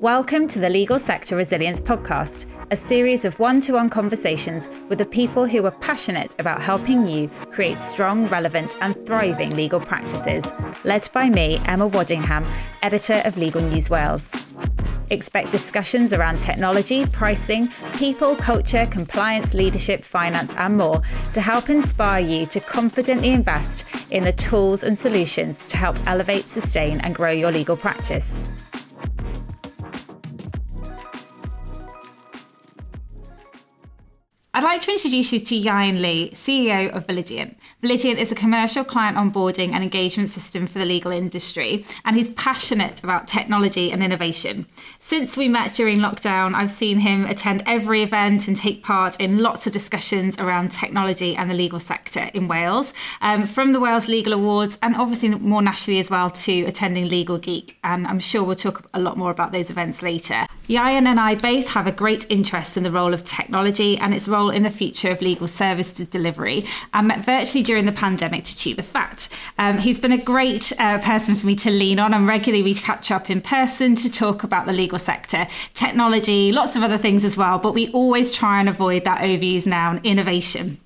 Welcome to the Legal Sector Resilience Podcast, a series of one to one conversations with the people who are passionate about helping you create strong, relevant, and thriving legal practices, led by me, Emma Waddingham, editor of Legal News Wales. Expect discussions around technology, pricing, people, culture, compliance, leadership, finance, and more to help inspire you to confidently invest in the tools and solutions to help elevate, sustain, and grow your legal practice. I'd like to introduce you to Ieuan Leigh, CEO of Validient. Validient is a commercial client onboarding and engagement system for the legal industry, and he's passionate about technology and innovation. Since we met during lockdown, I've seen him attend every event and take part in lots of discussions around technology and the legal sector in Wales, um, from the Wales Legal Awards and obviously more nationally as well to attending Legal Geek. And I'm sure we'll talk a lot more about those events later. Ieuan and I both have a great interest in the role of technology and its role in the future of legal service delivery and met virtually during the pandemic to chew the fat. Um, he's been a great uh, person for me to lean on and regularly we catch up in person to talk about the legal sector, technology, lots of other things as well, but we always try and avoid that overused noun innovation.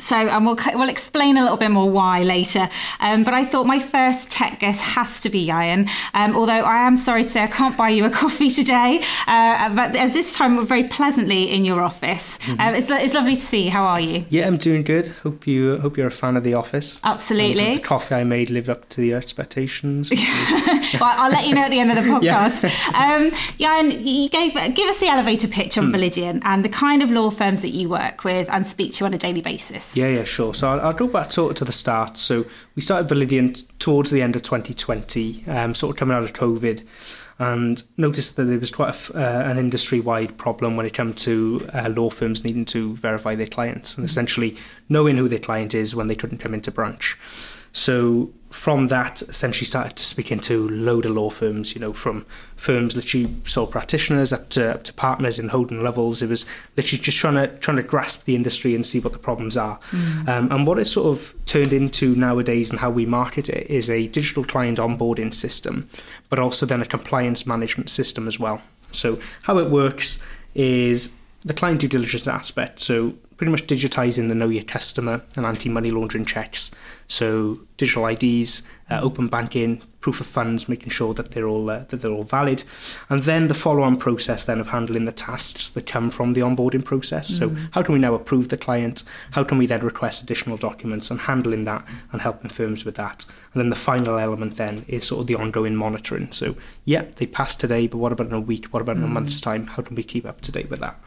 So, and we'll, we'll explain a little bit more why later. Um, but I thought my first tech guest has to be Ieuan. Um, although I am sorry to say I can't buy you a coffee today. Uh, but as this time we're very pleasantly in your office. Mm-hmm. Um, it's, it's lovely to see you. How are you? Yeah, I'm doing good. Hope you hope you're a fan of the office. Absolutely. the coffee I made lived up to the expectations. well, I'll let you know at the end of the podcast. yeah. um, Ieuan, you gave give us the elevator pitch on mm. Validient and the kind of law firms that you work with and speak to on a daily basis. Yeah, yeah, sure. So I'll, I'll go back of to the start. So we started Validient towards the end of 2020, um, sort of coming out of COVID, and noticed that there was quite a, uh, an industry-wide problem when it came to uh, law firms needing to verify their clients and essentially knowing who their client is when they couldn't come into branch. So from that, essentially started to speak into load of law firms, you know, from firms literally sole practitioners up to up to partners in holding levels. It was literally just trying to trying to grasp the industry and see what the problems are. Mm. Um, and what it sort of turned into nowadays and how we market it is a digital client onboarding system, but also then a compliance management system as well. So how it works is the client due diligence aspect. So pretty much digitizing the know your customer and anti-money laundering checks. So digital IDs, uh, open banking, proof of funds, making sure that they're all uh, that they're all valid, and then the follow-on process then of handling the tasks that come from the onboarding process. Mm. So how can we now approve the client? How can we then request additional documents and handling that and helping firms with that? And then the final element then is sort of the ongoing monitoring. So yeah, they passed today, but what about in a week? What about in a mm. month's time? How can we keep up to date with that?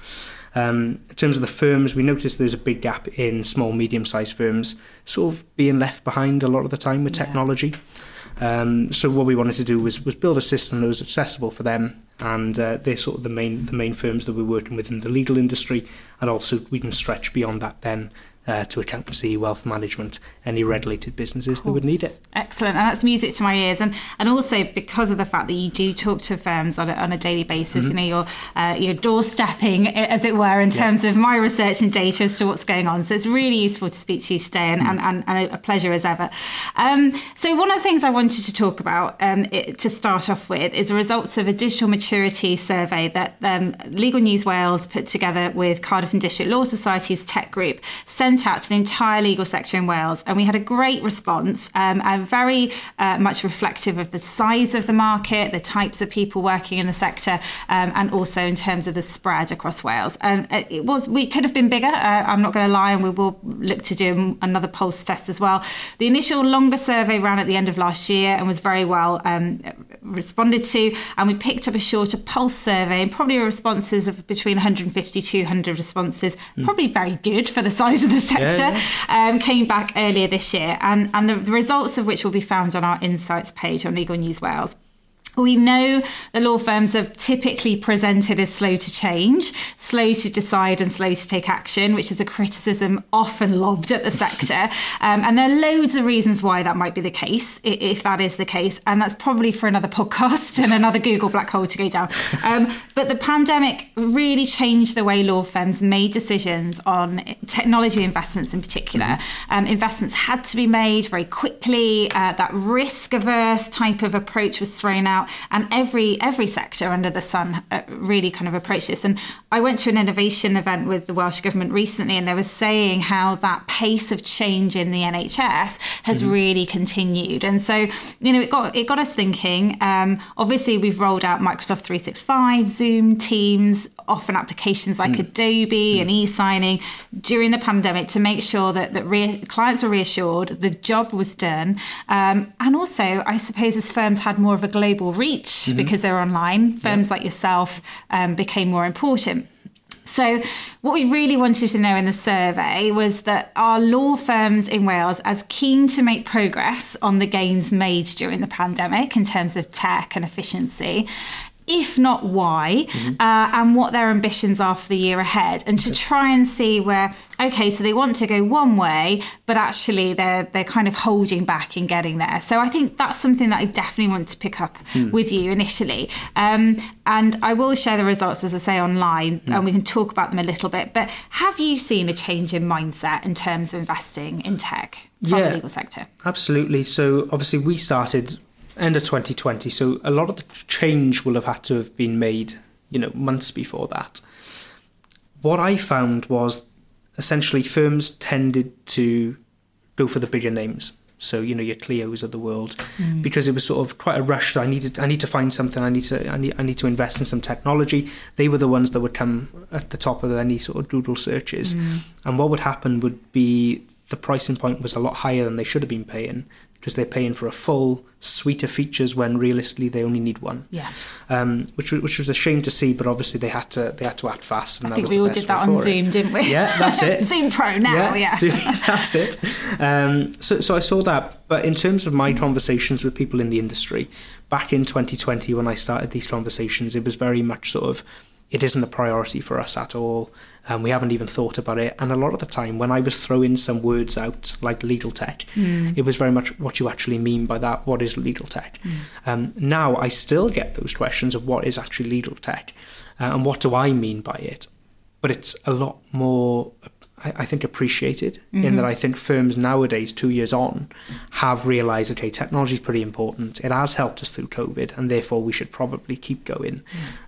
Um, in terms of the firms, we noticed there's a big gap in small, medium-sized firms, sort of being left behind a lot of the time with yeah. technology. Um, so what we wanted to do was was build a system that was accessible for them, and uh, they're sort of the main the main firms that we're working with in the legal industry, and also we can stretch beyond that then uh, to accountancy, wealth management, any regulated businesses that would need it. Excellent, and that's music to my ears. And and also because of the fact that you do talk to firms on a, on a daily basis, mm-hmm. you know, you're uh, you're doorstepping, as it were, in terms yeah. of my research and data as to what's going on. So it's really useful to speak to you today, and, mm. and, and, a pleasure as ever. Um, so one of the things I wanted to talk about um, it, to start off with is the results of a digital maturity survey that um, Legal News Wales put together with Cardiff and District Law Society's tech group. Sent sent out to the entire legal sector in Wales, and we had a great response um, and very uh, much reflective of the size of the market, the types of people working in the sector, um, and also in terms of the spread across Wales. And it was we could have been bigger. Uh, I'm not going to lie, and we will look to do another pulse test as well. The initial longer survey ran at the end of last year and was very well um, responded to, and we picked up a shorter pulse survey and probably responses of between 150 200 responses, mm. probably very good for the size of the sector, yeah, yeah. Um, came back earlier this year, and and the, the results of which will be found on our insights page on Legal News Wales. We know the law firms are typically presented as slow to change, slow to decide, and slow to take action, which is a criticism often lobbed at the sector. Um, and there are loads of reasons why that might be the case, if that is the case. And that's probably for another podcast and another Google black hole to go down. Um, but the pandemic really changed the way law firms made decisions on technology investments in particular. Mm-hmm. Um, investments had to be made very quickly. Uh, that risk averse type of approach was thrown out out, and every every sector under the sun uh, really kind of approached this. And I went to an innovation event with the Welsh government recently, and they were saying how that pace of change in the NHS has mm-hmm. really continued. And so, you know, it got it got us thinking. Um, obviously, we've rolled out Microsoft 365, Zoom, Teams, often applications like mm. Adobe mm. and e-signing during the pandemic to make sure that that re- clients were reassured, the job was done, um, and also, I suppose, as firms had more of a global reach mm-hmm. because they're online, firms yeah. like yourself um, became more important. So, what we really wanted to know in the survey was that are law firms in Wales as keen to make progress on the gains made during the pandemic in terms of tech and efficiency? If not why, mm-hmm. uh, and what their ambitions are for the year ahead, and to try and see where okay, so they want to go one way, but actually they're they're kind of holding back in getting there. So I think that's something that I definitely want to pick up mm. with you initially, um, and I will share the results as I say online, mm. and we can talk about them a little bit. But have you seen a change in mindset in terms of investing in tech from yeah, the legal sector? Absolutely. So obviously we started end of 2020. So a lot of the change will have had to have been made, you know, months before that. What I found was essentially firms tended to go for the bigger names. So you know your Clios of the world, mm. because it was sort of quite a rush. I needed, I need to find something. I need to, I need, I need to invest in some technology. They were the ones that would come at the top of any sort of Google searches, mm. and what would happen would be the pricing point was a lot higher than they should have been paying because they're paying for a full suite of features when realistically they only need one. Yeah. Um, which which was a shame to see, but obviously they had to they had to act fast. And I think we all did that on Zoom, it. didn't we? Yeah, that's it. Zoom Pro now, yeah. yeah. that's it. Um, so so I saw that, but in terms of my conversations with people in the industry, back in 2020 when I started these conversations, it was very much sort of it isn't a priority for us at all. and we haven't even thought about it. And a lot of the time, when I was throwing some words out like legal tech, mm. it was very much what you actually mean by that. What is legal tech? Mm. Um, now I still get those questions of what is actually legal tech uh, and what do I mean by it. But it's a lot more I, I think appreciated mm-hmm. in that I think firms nowadays, two years on, have realised okay, technology is pretty important. It has helped us through COVID, and therefore we should probably keep going.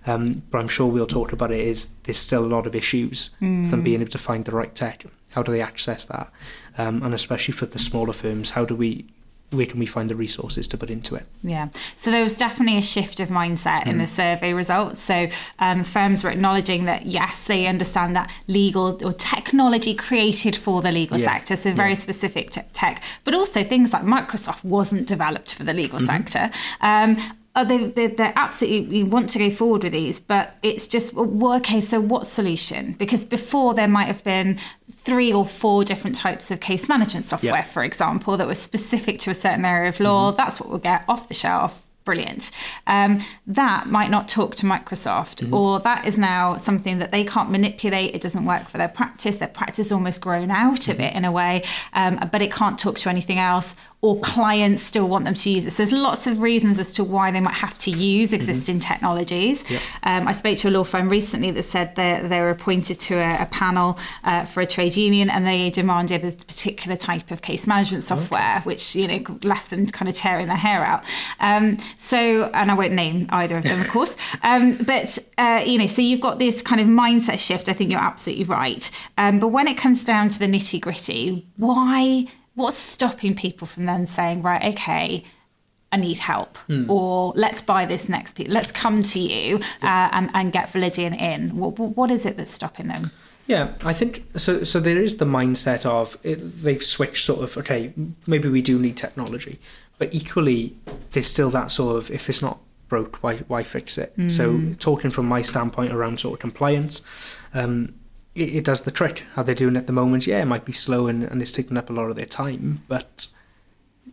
Mm. Um, but I'm sure we'll talk about it. Is there's still a lot of issues mm. them being able to find the right tech. How do they access that? Um, and especially for the smaller firms, how do we where can we find the resources to put into it? Yeah, so there was definitely a shift of mindset mm. in the mm. survey results. So um, firms were acknowledging that yes, they understand that legal or technology created for the legal yeah. sector, so very yeah. specific tech, but also things like Microsoft wasn't developed for the legal mm-hmm. sector. Um, oh, they, they, they absolutely we want to go forward with these, but it's just, well, okay, so what solution? Because before there might have been three or four different types of case management software, yep. for example, that was specific to a certain area of law. Mm-hmm. That's what we'll get off the shelf brilliant. Um, that might not talk to Microsoft, mm-hmm. or that is now something that they can't manipulate. It doesn't work for their practice. Their practice almost grown out mm-hmm. of it in a way, um, but it can't talk to anything else or clients still want them to use it. So there's lots of reasons as to why they might have to use mm-hmm. existing mm-hmm. technologies. Yep. Um, I spoke to a law firm recently that said that they were appointed to a, a panel uh, for a trade union and they demanded a particular type of case management software, okay. which you know left them kind of tearing their hair out. Um, so, and I won't name either of them, of course. Um, but uh, you know, so you've got this kind of mindset shift. I think you're absolutely right. Um, but when it comes down to the nitty gritty, why? What's stopping people from then saying, right, okay, I need help, mm. or let's buy this next piece, let's come to you uh, and, and get Validient in? What, what is it that's stopping them? Yeah, I think so. So there is the mindset of it, they've switched sort of okay, maybe we do need technology, but equally there's still that sort of if it's not broke, why why fix it? Mm. So talking from my standpoint around sort of compliance, um, it, it, does the trick. How they're doing it at the moment, yeah, it might be slow and, and it's taking up a lot of their time, but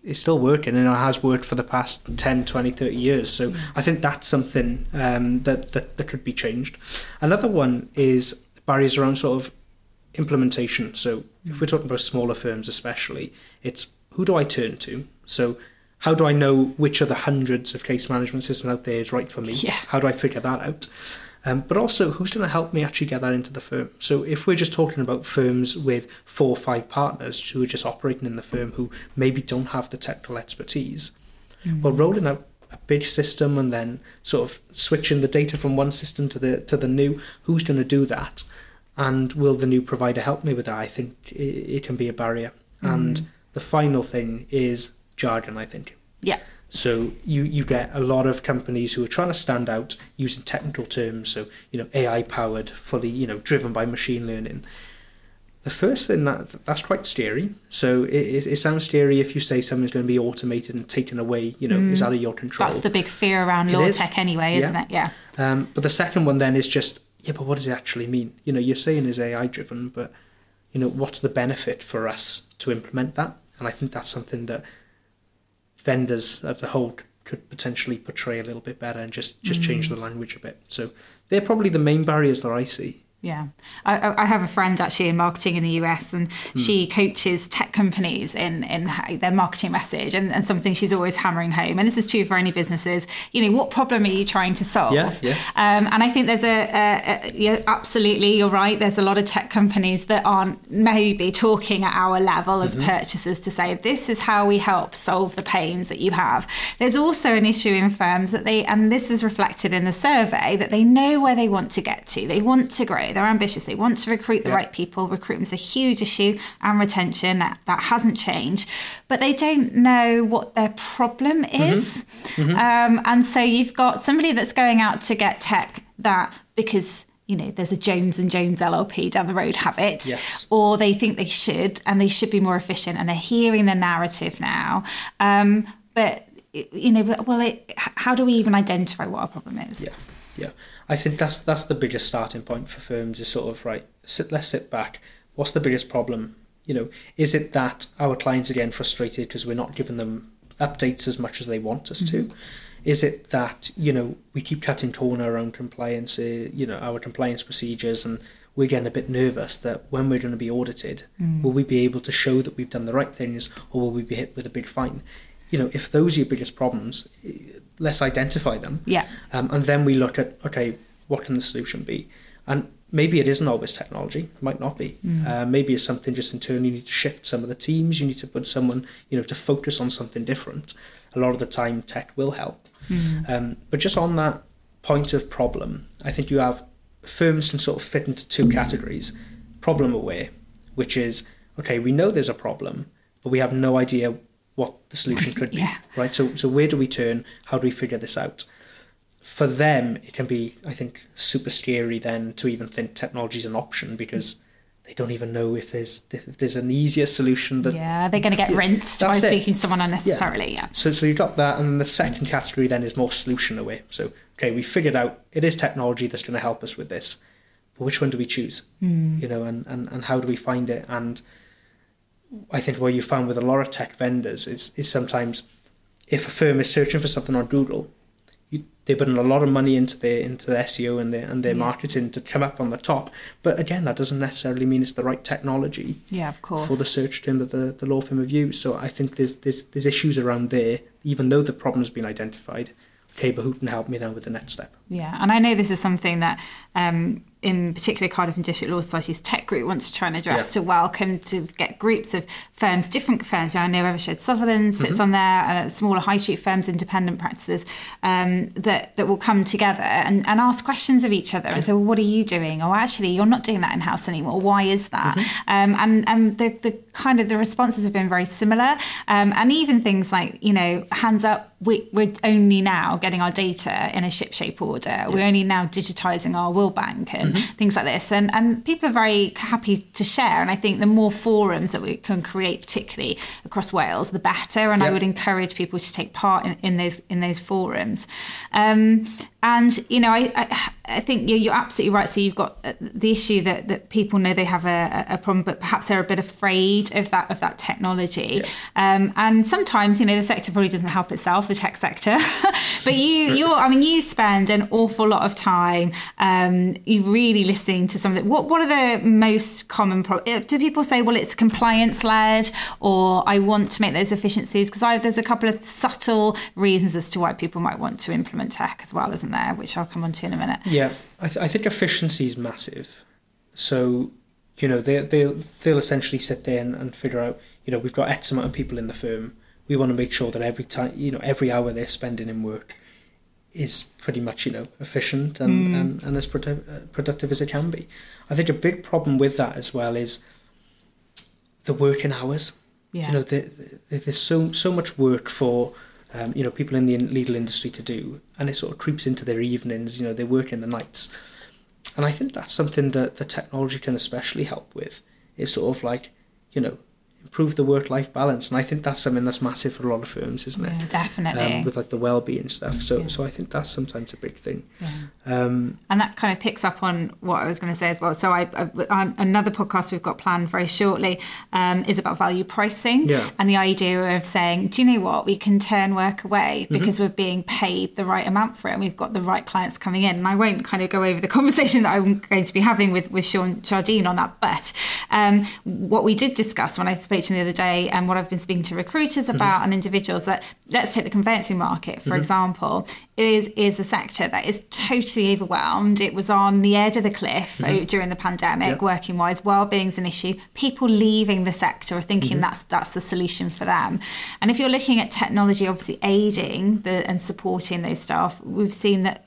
it's still working and it has worked for the past 10, 20, 30 years. So I think that's something um, that, that, that could be changed. Another one is barriers around sort of implementation. So if we're talking about smaller firms especially, it's who do I turn to? So how do I know which of the hundreds of case management systems out there is right for me? Yeah. How do I figure that out? Um, but also, who's going to help me actually get that into the firm? So, if we're just talking about firms with four or five partners who are just operating in the firm who maybe don't have the technical expertise, mm. well, rolling out a big system and then sort of switching the data from one system to the to the new. Who's going to do that? And will the new provider help me with that? I think it, it can be a barrier. Mm. And the final thing is jargon. I think. Yeah. So you, you get a lot of companies who are trying to stand out using technical terms. So you know AI powered, fully you know driven by machine learning the first thing that that's quite scary. So it, it, it, sounds scary if you say something's going to be automated and taken away. You know, mm. is out of your control. That's the big fear around law tech, anyway, isn't it? Yeah. Um, but the second one then is just yeah, but what does it actually mean? You know, you're saying is AI driven, but you know, what's the benefit for us to implement that? And I think that's something that vendors as a whole could potentially portray a little bit better and just just mm. change the language a bit. So they're probably the main barriers that I see. Yeah, I, I, have a friend actually in marketing in the US, and mm. she coaches tech companies in in their marketing message, and, and something she's always hammering home. And this is true for any businesses. You know, what problem are you trying to solve? Yeah, yeah. Um, and I think there's a, a, a yeah, absolutely, you're right. There's a lot of tech companies that aren't maybe talking at our level as mm-hmm. purchasers to say this is how we help solve the pains that you have. There's also an issue in firms that they, and this was reflected in the survey, that they know where they want to get to. They want to grow they're ambitious. They want to recruit the yeah. right people. Recruitment's a huge issue, and retention that, that hasn't changed. But they don't know what their problem mm-hmm. is, mm-hmm. Mm-hmm. Um, and so you've got somebody that's going out to get tech that because you know, there's a Jones and Jones LLP down the road have it, yes. or they think they should and they should be more efficient, and they're hearing the narrative now. Um, but you know, well, it, how do we even identify what our problem is? Yeah, yeah. I think that's that's the biggest starting point for firms is sort of right. Sit, let's sit back. What's the biggest problem? You know, is it that our clients are getting frustrated because we're not giving them updates as much as they want us mm-hmm. to? Is it that you know we keep cutting corner around compliance, uh, you know, our compliance procedures, and we're getting a bit nervous that when we're going to be audited, mm. will we be able to show that we've done the right things, or will we be hit with a big fine? You know, if those are your biggest problems, let's identify them. Yeah. Um, and then we look at okay, what can the solution be? And maybe it isn't always technology. It might not be. Mm. Uh, maybe it's something just internally. You need to shift some of the teams. You need to put someone, you know, to focus on something different. A lot of the time, tech will help. Mm. Um, but just on that point of problem, I think you have firms can sort of fit into two categories: problem aware, which is okay, we know there's a problem, but we have no idea what the solution could be. yeah. Right. So so where do we turn? How do we figure this out? For them, it can be, I think, super scary then to even think technology is an option because they don't even know if there's if there's an easier solution. That, yeah, they're going to get rinsed by it. speaking to someone unnecessarily. Yeah. yeah. So so you've got that, and the second category then is more solution away. So okay, we figured out it is technology that's going to help us with this, but which one do we choose? Mm. You know, and, and and how do we find it? And I think what you found with a lot of tech vendors is, is sometimes if a firm is searching for something on Google, you, they're putting a lot of money into their into the SEO and their and their yeah. marketing to come up on the top. But again, that doesn't necessarily mean it's the right technology. Yeah, of course. For the search term that the, the law firm have used. So I think there's there's there's issues around there, even though the problem has been identified. Okay, but who can help me now with the next step? Yeah, and I know this is something that um, in particular Cardiff and District Law Society's tech group wants to try and address yeah. to welcome to get groups of firms, different firms. I know Eversheds Sutherland sits mm-hmm. on there, uh, smaller high street firms, independent practices um, that that will come together and, and ask questions of each other and say, well, what are you doing? Or actually, you're not doing that in house anymore. Why is that? Mm-hmm. Um, and and the the kind of the responses have been very similar, um, and even things like you know, hands up. We, we're only now getting our data in a ship shape order. Yeah. We're only now digitizing our will bank and mm-hmm. things like this. And and people are very happy to share. And I think the more forums that we can create, particularly across Wales, the better. And yep. I would encourage people to take part in, in those in those forums. Um, and you know, I, I, I think you're, you're, absolutely right. So you've got uh, the issue that, that people know they have a, a problem, but perhaps they're a bit afraid of that of that technology. Yeah. Um, and sometimes, you know, the sector probably doesn't help itself, the tech sector. but you, you're, I mean, you spend an awful lot of time. Um, you really listening to some of it. What What are the most common problems? Uh, do people say, well, it's compliance led, or I want to make those efficiencies? Because there's a couple of subtle reasons as to why people might want to implement tech as well, isn't there, which I'll come on to in a minute. Yeah, I, th- I think efficiency is massive. So, you know, they, they'll, they'll essentially sit there and, and figure out, you know, we've got X amount of people in the firm. we want to make sure that every time, you know, every hour they're spending in work is pretty much, you know, efficient and, mm. and, and as produ- productive as it can be. I think a big problem with that as well is the working hours. Yeah. You know, the, the, there's so so much work for um, you know people in the legal industry to do, and it sort of creeps into their evenings. You know, they work in the nights, and I think that's something that the technology can especially help with. Is sort of like, you know, improve the work life balance and I think that's something that's massive for a lot of firms isn't it yeah, definitely um, with like the well-being stuff so yeah. so I think that's sometimes a big thing yeah. um, and that kind of picks up on what I was going to say as well so I, I another podcast we've got planned very shortly um, is about value pricing yeah. and the idea of saying do you know what we can turn work away mm-hmm. because mm-hmm. we're being paid the right amount for it and we've got the right clients coming in and I won't kind of go over the conversation that I'm going to be having with with Sean Jardine on that but um, what we did discuss when I spoke the other day, and what I've been speaking to recruiters mm-hmm. about mm-hmm. and individuals that let's take the conveyancing market, for mm-hmm. example, is is a sector that is totally overwhelmed. It was on the edge of the cliff mm-hmm. during the pandemic, yep. working wise. Well-being is an issue. People leaving the sector are thinking mm-hmm. that's that's the solution for them. And if you're looking at technology, obviously aiding the, and supporting those staff, we've seen that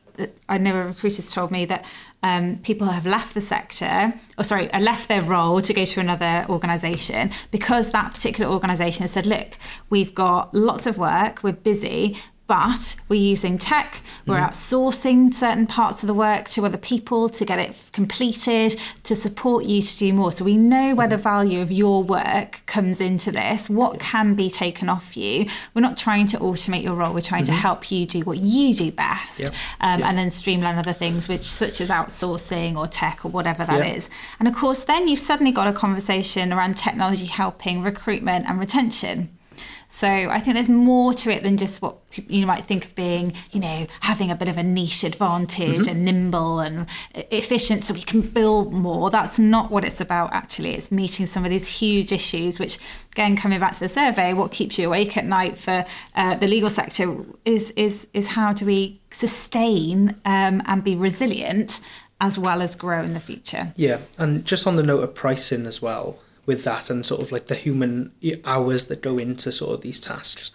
I know a recruiter's told me that um, people have left the sector, or sorry, left their role to go to another organisation because that particular organisation has said, look, we've got lots of work, we're busy, but we're using tech, we're mm. outsourcing certain parts of the work to other people to get it completed, to support you to do more. So we know where the mm-hmm. value of your work comes into this, what can be taken off you. We're not trying to automate your role, we're trying mm-hmm. to help you do what you do best yep. Um, yep. and then streamline other things, which such as outsourcing or tech or whatever that yep. is. And of course, then you've suddenly got a conversation around technology helping recruitment and retention. So I think there's more to it than just what you might think of being, you know, having a bit of a niche advantage mm-hmm. and nimble and efficient so we can build more. That's not what it's about, actually. It's meeting some of these huge issues, which, again, coming back to the survey, what keeps you awake at night for uh, the legal sector is, is, is how do we sustain um, and be resilient as well as grow in the future. Yeah, and just on the note of pricing as well, with that and sort of like the human hours that go into sort of these tasks.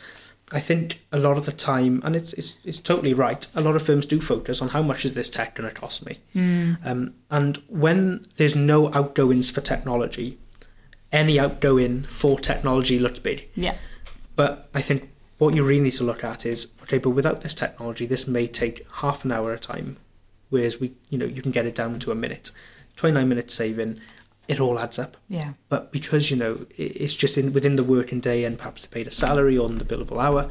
I think a lot of the time, and it's it's, it's totally right. A lot of firms do focus on how much is this tech going to cost me, mm. um, and when there's no outgoings for technology, any outgoing for technology looks big. Yeah. But I think what you really need to look at is okay, but without this technology, this may take half an hour a time, whereas we, you know, you can get it down to a minute, twenty nine minutes saving, it all adds up. Yeah. But because you know it's just in within the working day and perhaps they paid a salary on the billable hour,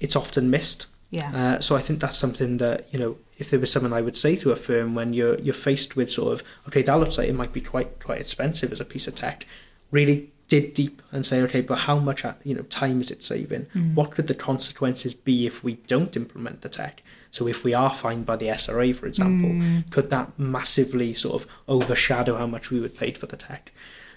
it's often missed. Yeah. Uh, so I think that's something that you know if there was someone I would say to a firm when you're you're faced with sort of okay that looks like it might be quite quite expensive as a piece of tech, really dig deep and say okay but how much uh, you know time is it saving? Mm. What could the consequences be if we don't implement the tech? So if we are fined by the SRA, for example, mm. could that massively sort of overshadow how much we would pay for the tech?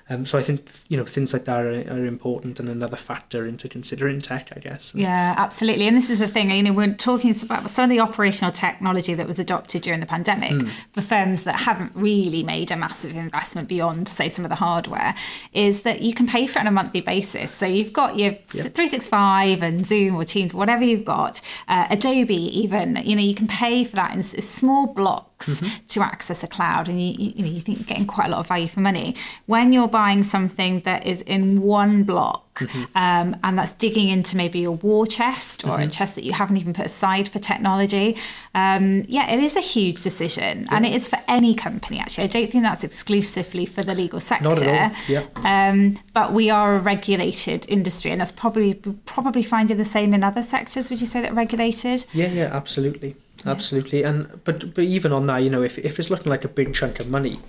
Um, so I think you know things like that are, are, important and another factor into considering tech, I guess. Yeah, absolutely. And this is the thing. You know, we're talking about some of the operational technology that was adopted during the pandemic mm. for firms that haven't really made a massive investment beyond, say, some of the hardware. Is that you can pay for it on a monthly basis. So you've got your yeah. 365 and Zoom or Teams, whatever you've got, uh, Adobe, even. You know, you can pay for that in small blocks mm-hmm. to access a cloud, and you, you know you think you're getting quite a lot of value for money. When you're buying something that is in one block, mm-hmm. um, and that's digging into maybe your war chest or mm-hmm. a chest that you haven't even put aside for technology, um, yeah, it is a huge decision, yeah. and it is for any company. Actually, I don't think that's exclusively for the legal sector. Not at all. Yeah. Um, but we are a regulated industry, and that's probably probably finding the same in other sectors. Would you say that regulated? Yeah, yeah, absolutely. Absolutely, and but but even on that, you know, if if it's looking like a big chunk of money,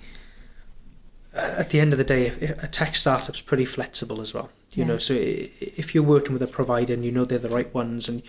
uh, at the end of the day, if, if a tech startup's pretty flexible as well. You yeah. know, so if you're working with a provider and you know they're the right ones, and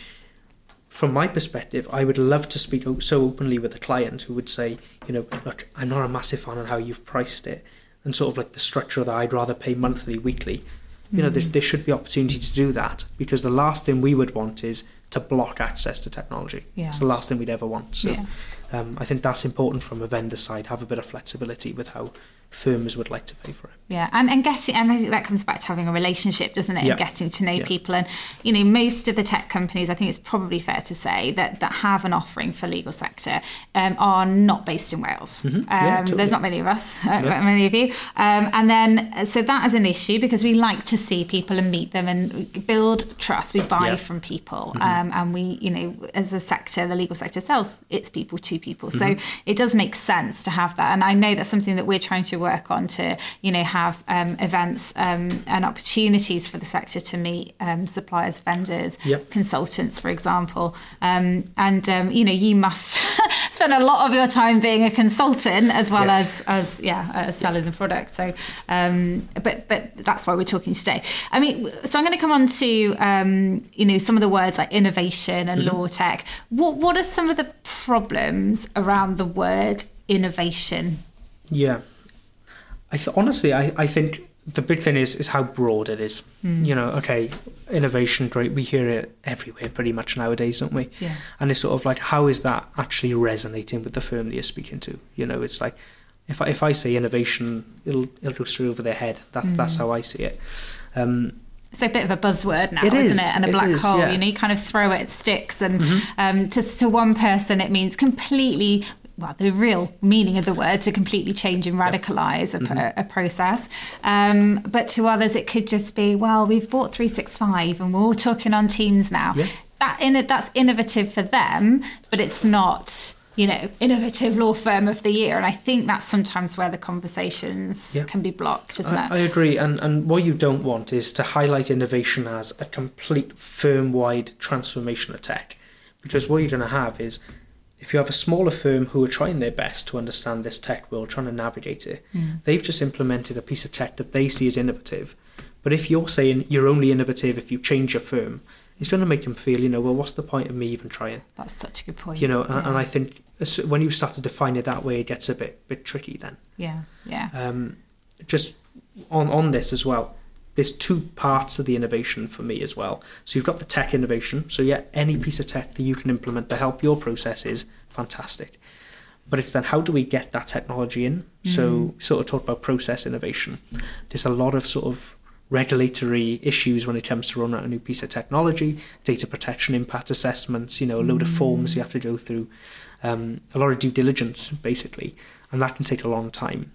from my perspective, I would love to speak so openly with a client who would say, you know, look, I'm not a massive fan on how you've priced it, and sort of like the structure that I'd rather pay monthly, weekly. You know, there, mm. there should be opportunity to do that because the last thing we would want is to block access to technology. Yeah. It's the last thing we'd ever want. So Yeah. um, I think that's important from a vendor side. Have a bit of flexibility with how firms would like to pay for it. Yeah, and, and getting and I think that comes back to having a relationship, doesn't it? Yeah. And getting to know Yeah. people. And you know, most of the tech companies, I think it's probably fair to say that that have an offering for legal sector um, are not based in Wales. Um, Mm-hmm. Yeah, totally. There's not many of us, uh, many of you. Um, and then so that is an issue because we like to see people and meet them and build trust. We buy. Mm-hmm. from people, um, and we, you know, as a sector, the legal sector sells its people to people. So Mm-hmm. it does make sense to have that. And I know that's something that we're trying to work on to, you know, have um, events um, and opportunities for the sector to meet um, suppliers, vendors, Yep. consultants, for example. Um, and um, you know, you must spend a lot of your time being a consultant as well Yes. as as yeah, as selling the product. So, um, but but that's why we're talking today. I mean, so I'm going to come on to um, you know some of the words like innovation and law tech. What what are some of the problems around the word innovation? Yeah. I th- honestly, I, I think the big thing is is how broad it is. You know, okay, innovation, great. We hear it everywhere pretty much nowadays, don't we? Yeah. And it's sort of like, how is that actually resonating with the firm that you're speaking to? You know, it's like, if I, if I say innovation, it'll it'll go straight over their head. That's that's how I see it. Um, It's a bit of a buzzword now, is is, not it? And a black is, hole. yeah. Mm-hmm. You know, you kind of throw it, it sticks, and um, just to one person, it means completely. Well, the real meaning of the word to completely change and radicalize a, Mm-hmm. a process. Um, but to others, it could just be, well, we've bought 365 and we're all talking on Teams now. Yeah. That in, that's innovative for them, but it's not, you know, innovative law firm of the year. And I think that's sometimes where the conversations Yeah. can be blocked, isn't I, it? I agree, and and what you don't want is to highlight innovation as a complete firm-wide transformation of tech, because what you're going to have is if you have a smaller firm who are trying their best to understand this tech world, trying to navigate it, they've just implemented a piece of tech that they see as innovative. But if you're saying you're only innovative if you change your firm, it's going to make them feel, you know, well, what's the point of me even trying? That's such a good point. You know, and, Yeah. and I think when you start to define it that way, it gets a bit bit tricky then Yeah, yeah. um, just on on this as well. There's two parts of the innovation for me as well. So you've got the tech innovation. So yeah, any piece of tech that you can implement to help your processes, fantastic. But it's then how do we get that technology in? So sort of talk about process innovation. There's a lot of sort of regulatory issues when it comes to rolling out a new piece of technology, data protection impact assessments, you know, a load of forms you have to go through, um, a lot of due diligence basically, and that can take a long time.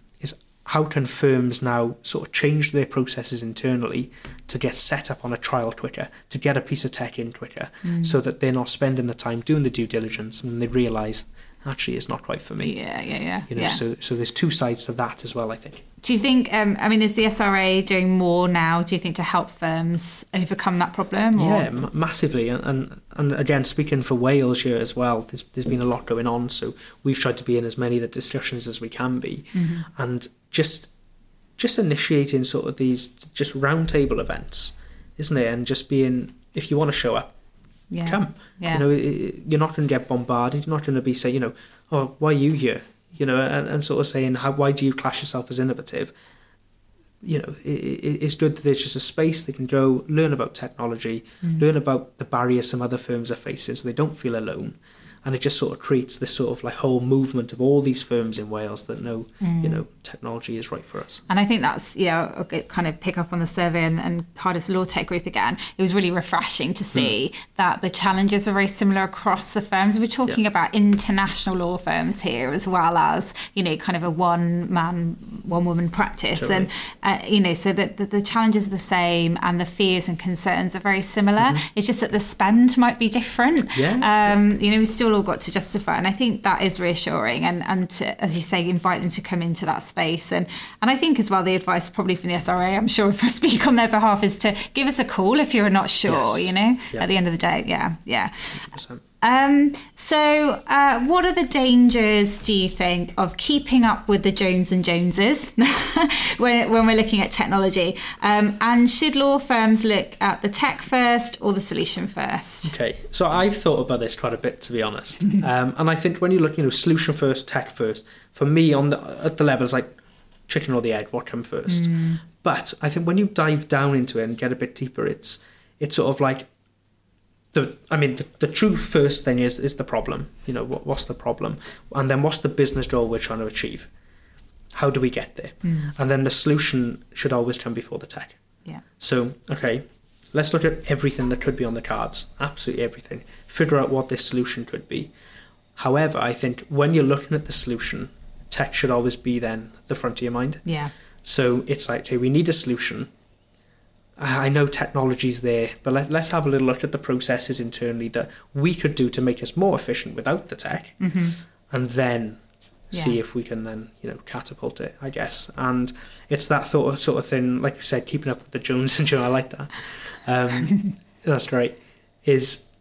How can firms now sort of change their processes internally to get set up on a trial quicker, to get a piece of tech in quicker, mm. so that they're not spending the time doing the due diligence and they realise actually it's not quite for me. Yeah, yeah, yeah. You know, yeah. so so there's two sides to that as well. I think. Do you think? Um, I mean, is the SRA doing more now? Do you think to help firms overcome that problem? Or? Yeah, m- massively, and, and and again, speaking for Wales here as well, there's there's been a lot going on. So we've tried to be in as many of the discussions as we can be, and just just initiating sort of these just roundtable events, isn't it? And just being, if you want to show up, yeah. come. Yeah. You know, you're not going to get bombarded. You're not going to be saying, you know, oh, why are you here? You know, and, and sort of saying, how, why do you class yourself as innovative? You know, i i it's good that there's just a space they can go learn about technology, mm. learn about the barriers some other firms are facing, so they don't feel alone. And it just sort of creates this sort of like whole movement of all these firms in Wales that know, you know, technology is right for us. And I think that's, you know, kind of pick up on the survey and, and Cardiff's Law Tech Group again. It was really refreshing to see that the challenges are very similar across the firms. We're talking Yeah. about international law firms here as well as, you know, kind of a one man, one woman practice. Totally. And, uh, you know, so that the, the challenges are the same and the fears and concerns are very similar. It's just that the spend might be different. Yeah. Um, you know, we've still all got to justify. And I think that is reassuring. And, and to, as you say, invite them to come into that space. And, and I think as well, the advice probably from the SRA, I'm sure if I speak on their behalf, is to give us a call if you're not sure, Yes. you know, Yeah. at the end of the day. Yeah. Yeah. 100%. Um, so, uh, what are the dangers, do you think, of keeping up with the Jones and Joneses when, when we're looking at technology? Um, and should law firms look at the tech first or the solution first? Okay, so I've thought about this quite a bit, to be honest. um, and I think when you look, you know, solution first, tech first, for me, on the at the levels like chicken or the egg, what come first? But I think when you dive down into it and get a bit deeper, it's it's sort of like the I mean the, the true first thing is is the problem. You know what what's the problem, and then what's the business goal we're trying to achieve. How do we get there? Mm. And then the solution should always come before the tech. Yeah. So okay, let's look at everything that could be on the cards. Absolutely everything. Figure out what this solution could be. However, I think when you're looking at the solution, tech should always be then the front of your mind. Yeah. So it's like, hey, we need a solution. I know technology's there, but let, let's have a little look at the processes internally that we could do to make us more efficient without the tech, hmm and then see if we can then you know catapult it. I guess, and it's that sort of sort of thing, like you said, keeping up with the Jones and Joe. I like that. Um, that's great. Is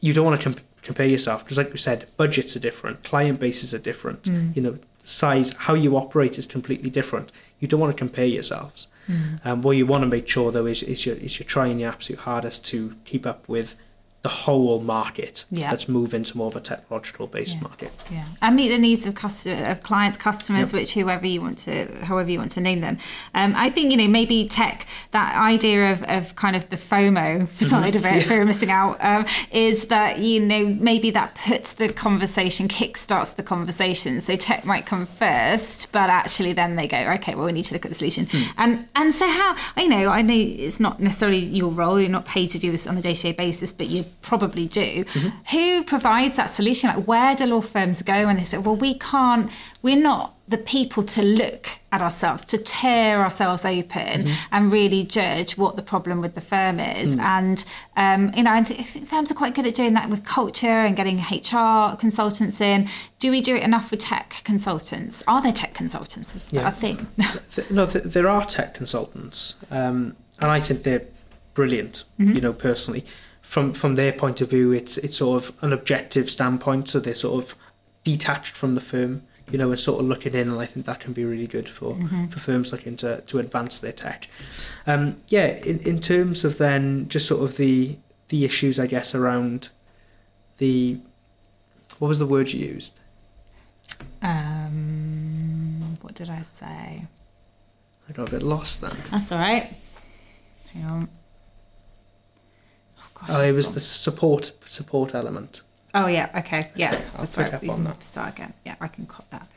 you don't want to comp- compare yourself because, like we said, budgets are different, client bases are different. Mm. You know, size, how you operate is completely different. You don't want to compare yourselves. Mm. Um, what you want to make sure though is, is you're, is you're trying your absolute hardest to keep up with the whole market Yeah. that's moving to more of a technological based Yeah. market. Yeah, and meet the needs of customer, of clients, customers, Yep. which whoever you want to, however you want to name them. Um, I think you know maybe tech that idea of, of kind of the FOMO side of it, fear of missing out, um, is that you know maybe that puts the conversation, kickstarts the conversation. So tech might come first, but actually then they go, okay, well we need to look at the solution. And and so how I know I know it's not necessarily your role, you're not paid to do this on a day to day basis, but you probably do. Who provides that solution? Like where do law firms go when they say, well, we can't, we're not the people to look at ourselves, to tear ourselves open and really judge what the problem with the firm is. And, um, you know, I th- I think firms are quite good at doing that with culture and getting HR consultants in. Do we do it enough with tech consultants? Are there tech consultants? Is that Yeah. a thing? No, th- there are tech consultants, um, and I think they're brilliant. Mm-hmm. You know, personally, from from their point of view, it's it's sort of an objective standpoint, so they're sort of detached from the firm. You know, and sort of looking in, and I think that can be really good for, Mm-hmm. for firms looking to, to advance their tech. Um, yeah, in, in terms of then just sort of the the issues, I guess, around the what was the word you used? um, what did I say? I got a bit lost then. That's all right. Hang on. Oh, gosh, Oh, it was the support support element. Oh yeah, okay, yeah, I'll that's right. up We on that. Start again. Yeah, I can cut that.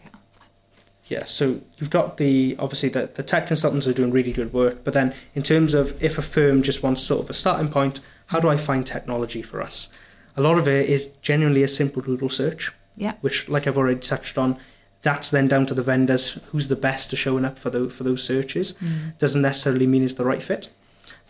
Yeah, so you've got the obviously the, the tech consultants are doing really good work, but then in terms of if a firm just wants sort of a starting point, how do I find technology for us? A lot of it is genuinely a simple Google search, Yeah, which like I've already touched on, that's then down to the vendors who's the best at showing up for those for those searches. Mm. Doesn't necessarily mean it's the right fit.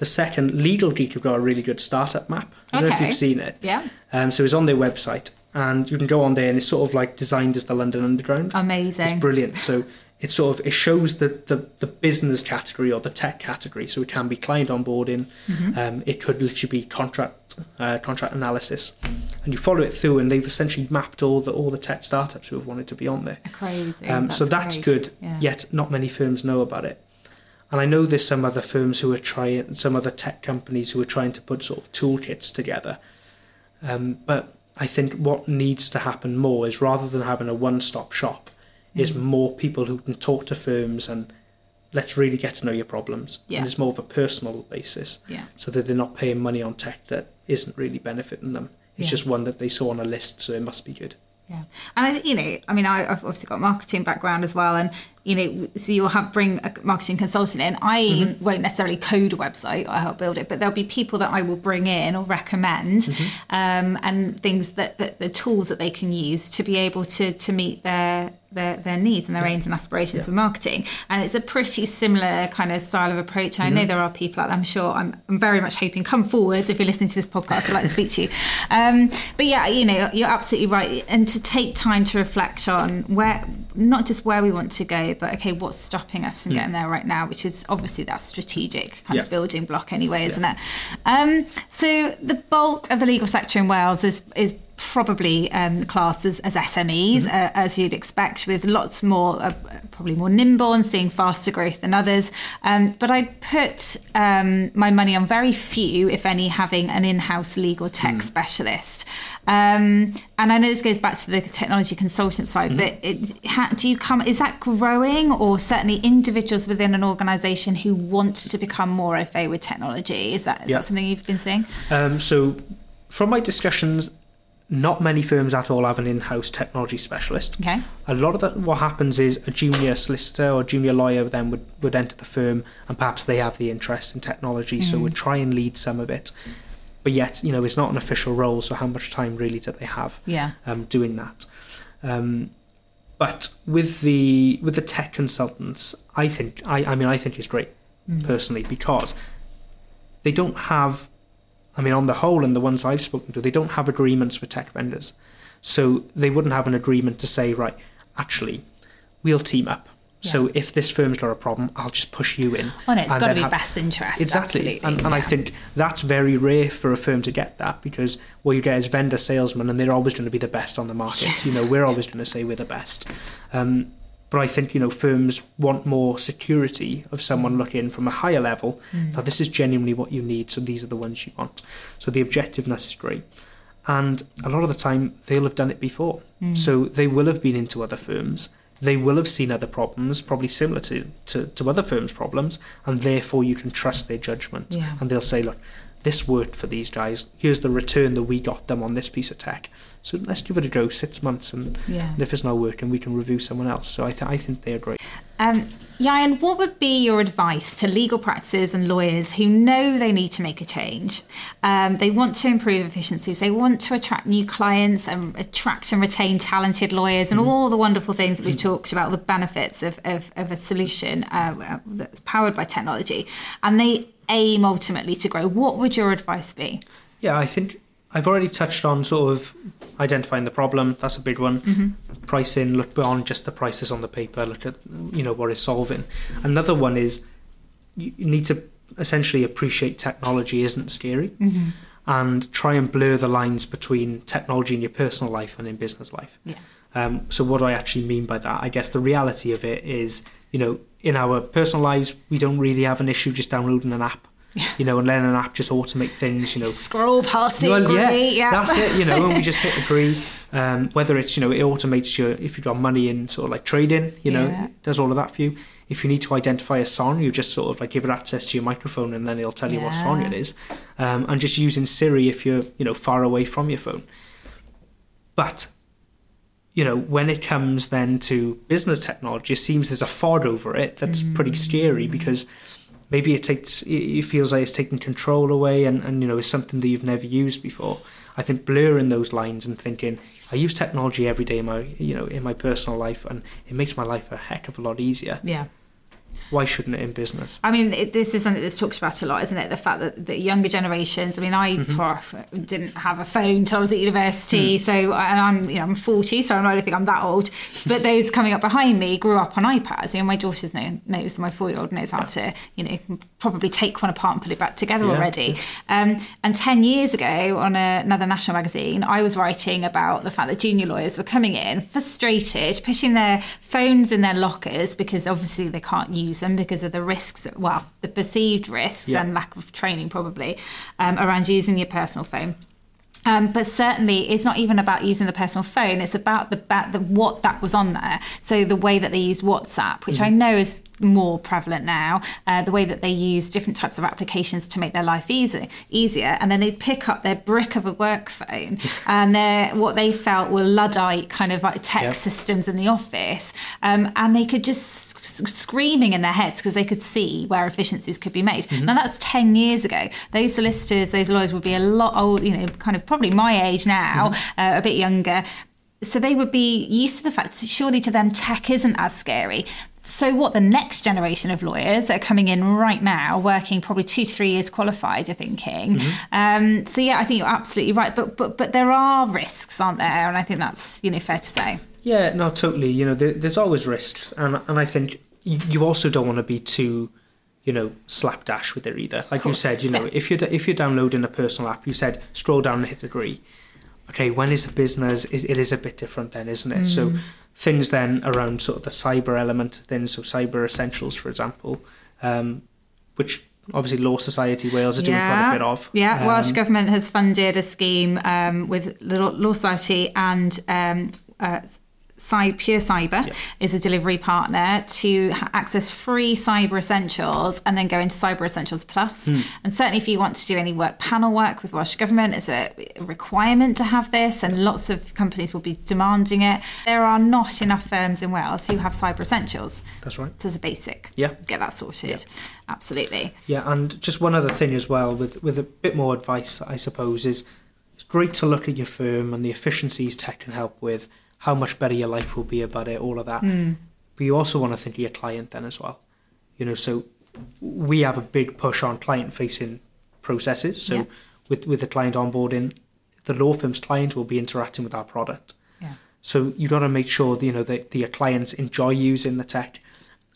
The second, Legal Geek have got a really good startup map. I don't know if you've seen it. yeah, Um, so it's on their website, and you can go on there, and it's sort of like designed as the London Underground. Amazing. It's brilliant. So it sort of it shows the, the, the business category or the tech category. So it can be client onboarding. Mm-hmm. Um, it could literally be contract uh, contract analysis, and you follow it through, and they've essentially mapped all the all the tech startups who have wanted to be on there. Crazy. Um, so that's great. good. Yeah. Yet not many firms know about it. And I know there's some other firms who are trying, some other tech companies who are trying to put sort of toolkits together. Um, but I think what needs to happen more is rather than having a one-stop shop, is Mm. more people who can talk to firms and let's really get to know your problems. Yeah. And it's more of a personal basis, Yeah. so that they're not paying money on tech that isn't really benefiting them. It's Yeah. just one that they saw on a list, so it must be good. Yeah, and I, you know, I mean, I, I've obviously got marketing background as well, and you know, so you'll have bring a marketing consultant in. I Mm-hmm. won't necessarily code a website; I help build it, but there'll be people that I will bring in or recommend, Mm-hmm. um, and things that, that the tools that they can use to be able to to meet their their, their needs and their aims and aspirations for marketing. And it's a pretty similar kind of style of approach. I Mm-hmm. know there are people out there, I'm sure, I'm, I'm very much hoping come forwards if you're listening to this podcast, I'd like to speak to you. Um, but yeah, you know, you're absolutely right. And to take time to reflect on where, not just where we want to go, but okay, what's stopping us from getting there right now, which is obviously that strategic kind. Yeah. of building block anyway, isn't it? Um, so the bulk of the legal sector in Wales is, is probably um, classed as, as SMEs, uh, as you'd expect, with lots more, uh, probably more nimble and seeing faster growth than others. Um, but I'd put um, my money on very few, if any, having an in house legal tech specialist. Um, and I know this goes back to the technology consultant side, but it, ha, do you come, is that growing or certainly individuals within an organisation who want to become more au fait with technology? Is that, is Yeah. that something you've been seeing? Um, so from my discussions, not many firms at all have an in-house technology specialist. Okay. A lot of that, what happens is a junior solicitor or junior lawyer then would, would enter the firm and perhaps they have the interest in technology, so would try and lead some of it. But yet, you know, it's not an official role, so how much time really do they have Yeah. um, doing that? Um, but with the with the tech consultants, I think I, I mean I think it's great personally because they don't have I mean on the whole and the ones I've spoken to, they don't have agreements with tech vendors. So they wouldn't have an agreement to say, right, actually, we'll team up. So if this firm's got a problem, I'll just push you in. Oh, no, it's got to be have- best interest. Exactly. And, and I think that's very rare for a firm to get that because what you get is vendor salesmen and they're always going to be the best on the market. Yes. You know, we're always going to say we're the best. Um, but I think, you know, firms want more security of someone looking in from a higher level. Mm. Now, this is genuinely what you need, so these are the ones you want. So the objectiveness is great. And a lot of the time, they'll have done it before. Mm. So they will have been into other firms. They will have seen other problems, probably similar to, to, to other firms' problems, and therefore you can trust their judgment. Yeah. And they'll say, look, this worked for these guys. Here's the return that we got them on this piece of tech. So let's give it a go, six months, and, Yeah. and if it's not working, we can review someone else. So I, th- I think they're great. Um, Ieuan, what would be your advice to legal practices and lawyers who know they need to make a change? Um, they want to improve efficiencies, they want to attract new clients and attract and retain talented lawyers, and all the wonderful things that we've talked about, the benefits of, of, of a solution uh, that's powered by technology. And they aim ultimately to grow. What would your advice be? Yeah, I think I've already touched on sort of identifying the problem. That's a big one. Pricing, look beyond just the prices on the paper. Look at you know what it's solving. Another one is you need to essentially appreciate technology isn't scary, and try and blur the lines between technology in your personal life and in business life. Yeah. Um, so what do I actually mean by that? I guess the reality of it is, you know, in our personal lives, we don't really have an issue just downloading an app, you know, and letting an app just automate things, you know, Scroll past the well, yeah, yeah. that's it. You know, and we just hit agree. Um, whether it's you know it automates your if you've got money in sort of like trading, you know, Yeah. does all of that for you. If you need to identify a song, you just sort of like give it access to your microphone, and then it'll tell you what song it is. Um, and just using Siri if you're you know far away from your phone. But you know, when it comes then to business technology, it seems there's a FOD over it that's pretty scary because maybe it takes it feels like it's taking control away and, and you know, it's something that you've never used before. I think blurring those lines and thinking, I use technology every day in my you know, in my personal life and it makes my life a heck of a lot easier. yeah. Why shouldn't it in business? I mean, it, this is something that's talked about a lot, isn't it? The fact that the younger generations. I mean, I Mm-hmm. for- didn't have a phone till I was at university, Mm. so and I'm you know I'm 40, so I don't think I'm that old. But those coming up behind me grew up on iPads. You know, my daughter's know, knows my four year old knows how to you know probably take one apart and put it back together Yeah. already. Um, and 10 years ago, on a, another national magazine, I was writing about the fact that junior lawyers were coming in frustrated, putting their phones in their lockers because obviously they can't use them because of the risks, well, the perceived risks Yeah. and lack of training probably um, around using your personal phone. Um, but certainly, it's not even about using the personal phone. It's about the, ba- the what that was on there. So the way that they use WhatsApp, which I know is more prevalent now, uh, the way that they use different types of applications to make their life easy, easier, and then they pick up their brick of a work phone and their what they felt were luddite kind of like tech Yep. systems in the office, um, and they could just screaming in their heads because they could see where efficiencies could be made. Now that's ten years ago. Those solicitors, those lawyers would be a lot old, you know, kind of probably my age now, uh, a bit younger. So they would be used to the fact, surely to them, tech isn't as scary. So what the next generation of lawyers that are coming in right now, working probably two to three years qualified, are thinking. Um, so yeah, I think you're absolutely right. But but but there are risks, aren't there? And I think that's you know fair to say. Yeah, no, totally. You know, there, there's always risks, and and I think you, you also don't want to be too, you know, slapdash with it either. Like you said, you know, if you're if you're downloading a personal app, you said scroll down and hit agree. Okay, when it's a business, it it is a bit different then, isn't it? So things then around sort of the cyber element, Things so cyber essentials, for example, um, which obviously Law Society Wales are doing quite a bit of. Yeah, Welsh Um, government has funded a scheme um, with Law Law Society and um, uh, Cy- Pure Cyber Yep. is a delivery partner to access free Cyber Essentials and then go into Cyber Essentials Plus. Hmm. And certainly, if you want to do any work panel work with Welsh Government, it's a requirement to have this, and lots of companies will be demanding it. There are not enough firms in Wales who have Cyber Essentials. That's right. So, as a basic, Yeah. get that sorted. Absolutely. Yeah, and just one other thing as well, with with a bit more advice, I suppose, is it's great to look at your firm and the efficiencies tech can help with, how much better your life will be about it, all of that. Hmm. But you also want to think of your client then as well. You know, so we have a big push on client facing processes. So Yeah. with with the client onboarding, the law firm's client will be interacting with our product. Yeah. So you got to make sure that, you know that your clients enjoy using the tech,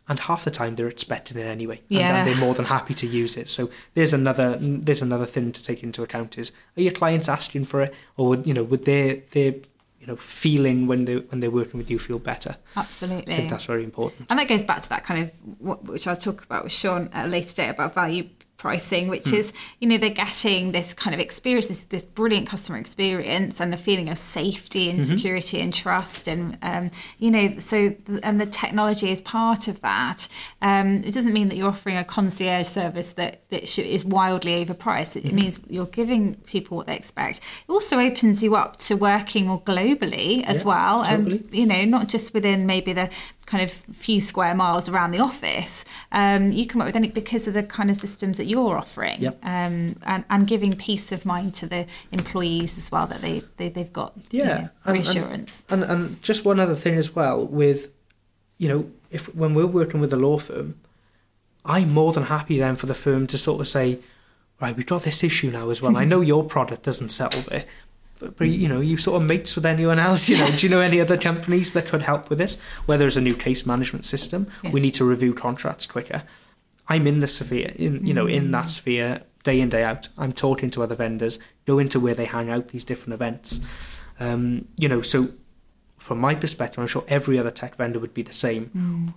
and half the time they're expecting it anyway, and, Yeah. and they're more than happy to use it. So there's another there's another thing to take into account is are your clients asking for it, or would you know would their their you know feeling when they when they're working with you feel better? Absolutely. I think that's very important. And that goes back to that kind of what, which I'll talk about with Sean at a later date about value pricing, which Hmm. is you know they're getting this kind of experience, this, this brilliant customer experience, and the feeling of safety Mm-hmm. and security and trust, and um, you know so th- and the technology is part of that. Um, it doesn't mean that you're offering a concierge service that that should, is wildly overpriced. It, Mm-hmm. means you're giving people what they expect. It also opens you up to working more globally as Yeah, well, totally. and you know not just within maybe the kind of few square miles around the office. Um, you can work with any because of the kind of systems that you're offering, Yep. um, and, and giving peace of mind to the employees as well that they, they they've got you Yeah, know, and- and- reassurance. And and just one other thing as well with, you know, if when we're working with a law firm, I'm more than happy then for the firm to sort of say, right, we've got this issue now as well. I know your product doesn't solve it, but, but you know, you sort of mates with anyone else. You know, do you know any other companies that could help with this? Whether it's a new case management system, Yeah. we need to review contracts quicker. I'm in the sphere, in you know, in that sphere day in day out. I'm talking to other vendors, go into where they hang out, these different events. Um, you know, so from my perspective, I'm sure every other tech vendor would be the same.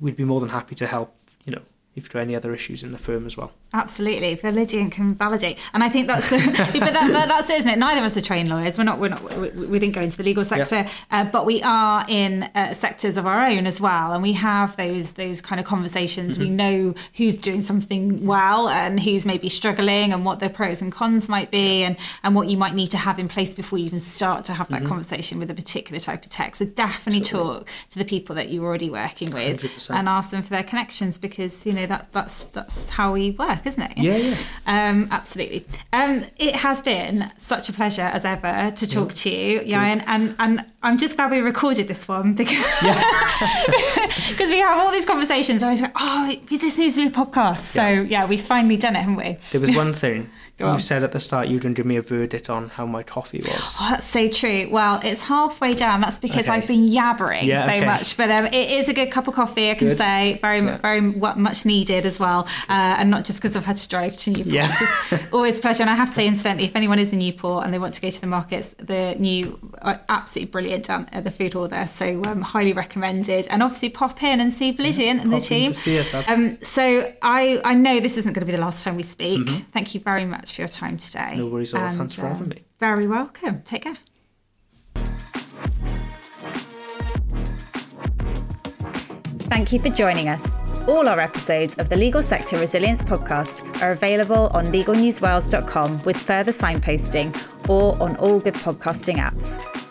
We'd be more than happy to help. You know, if there are any other issues in the firm as well. Absolutely, Validient can validate, and I think that's the, but that, that, that's it, isn't it? Neither of us are trained lawyers. We're not. We're not. We, we didn't go into the legal sector, uh, but we are in uh, sectors of our own as well, and we have those those kind of conversations. We know who's doing something well and who's maybe struggling, and what the pros and cons might be, and and what you might need to have in place before you even start to have that conversation with a particular type of tech. So definitely talk to the people that you're already working with 100%. and ask them for their connections because you know that that's that's how we work, isn't it? Yeah, yeah. Um, absolutely. Um, it has been such a pleasure as ever to talk to you, Ieuan, and and I'm just glad we recorded this one because because we have all these conversations. I was like, oh, this needs to be a podcast. So yeah, we've finally done it, haven't we? There was one thing Go you on. said at the start you were going to give me a verdict on how my coffee was. Oh, that's so true. Well, it's halfway down. That's because Okay. I've been yabbering Yeah, so okay. much. But um, it is a good cup of coffee, I can Good. say. Very, Yeah. very mu- much needed as well. Uh, and not just because I've had to drive to Newport, Yeah. which is always a pleasure. And I have to say, incidentally, if anyone is in Newport and they want to go to the markets, the new, uh, absolutely brilliant down at the food hall there. So um, highly recommended. And obviously pop in and see Validient and the Pop in team. to see us, Um, so I, I know this isn't going to be the last time we speak. Thank you very much for your time today. No worries at all. And, Thanks for uh, having me. Very welcome. Take care. Thank you for joining us. All our episodes of the Legal Sector Resilience podcast are available on legalnewswales.com with further signposting or on all good podcasting apps.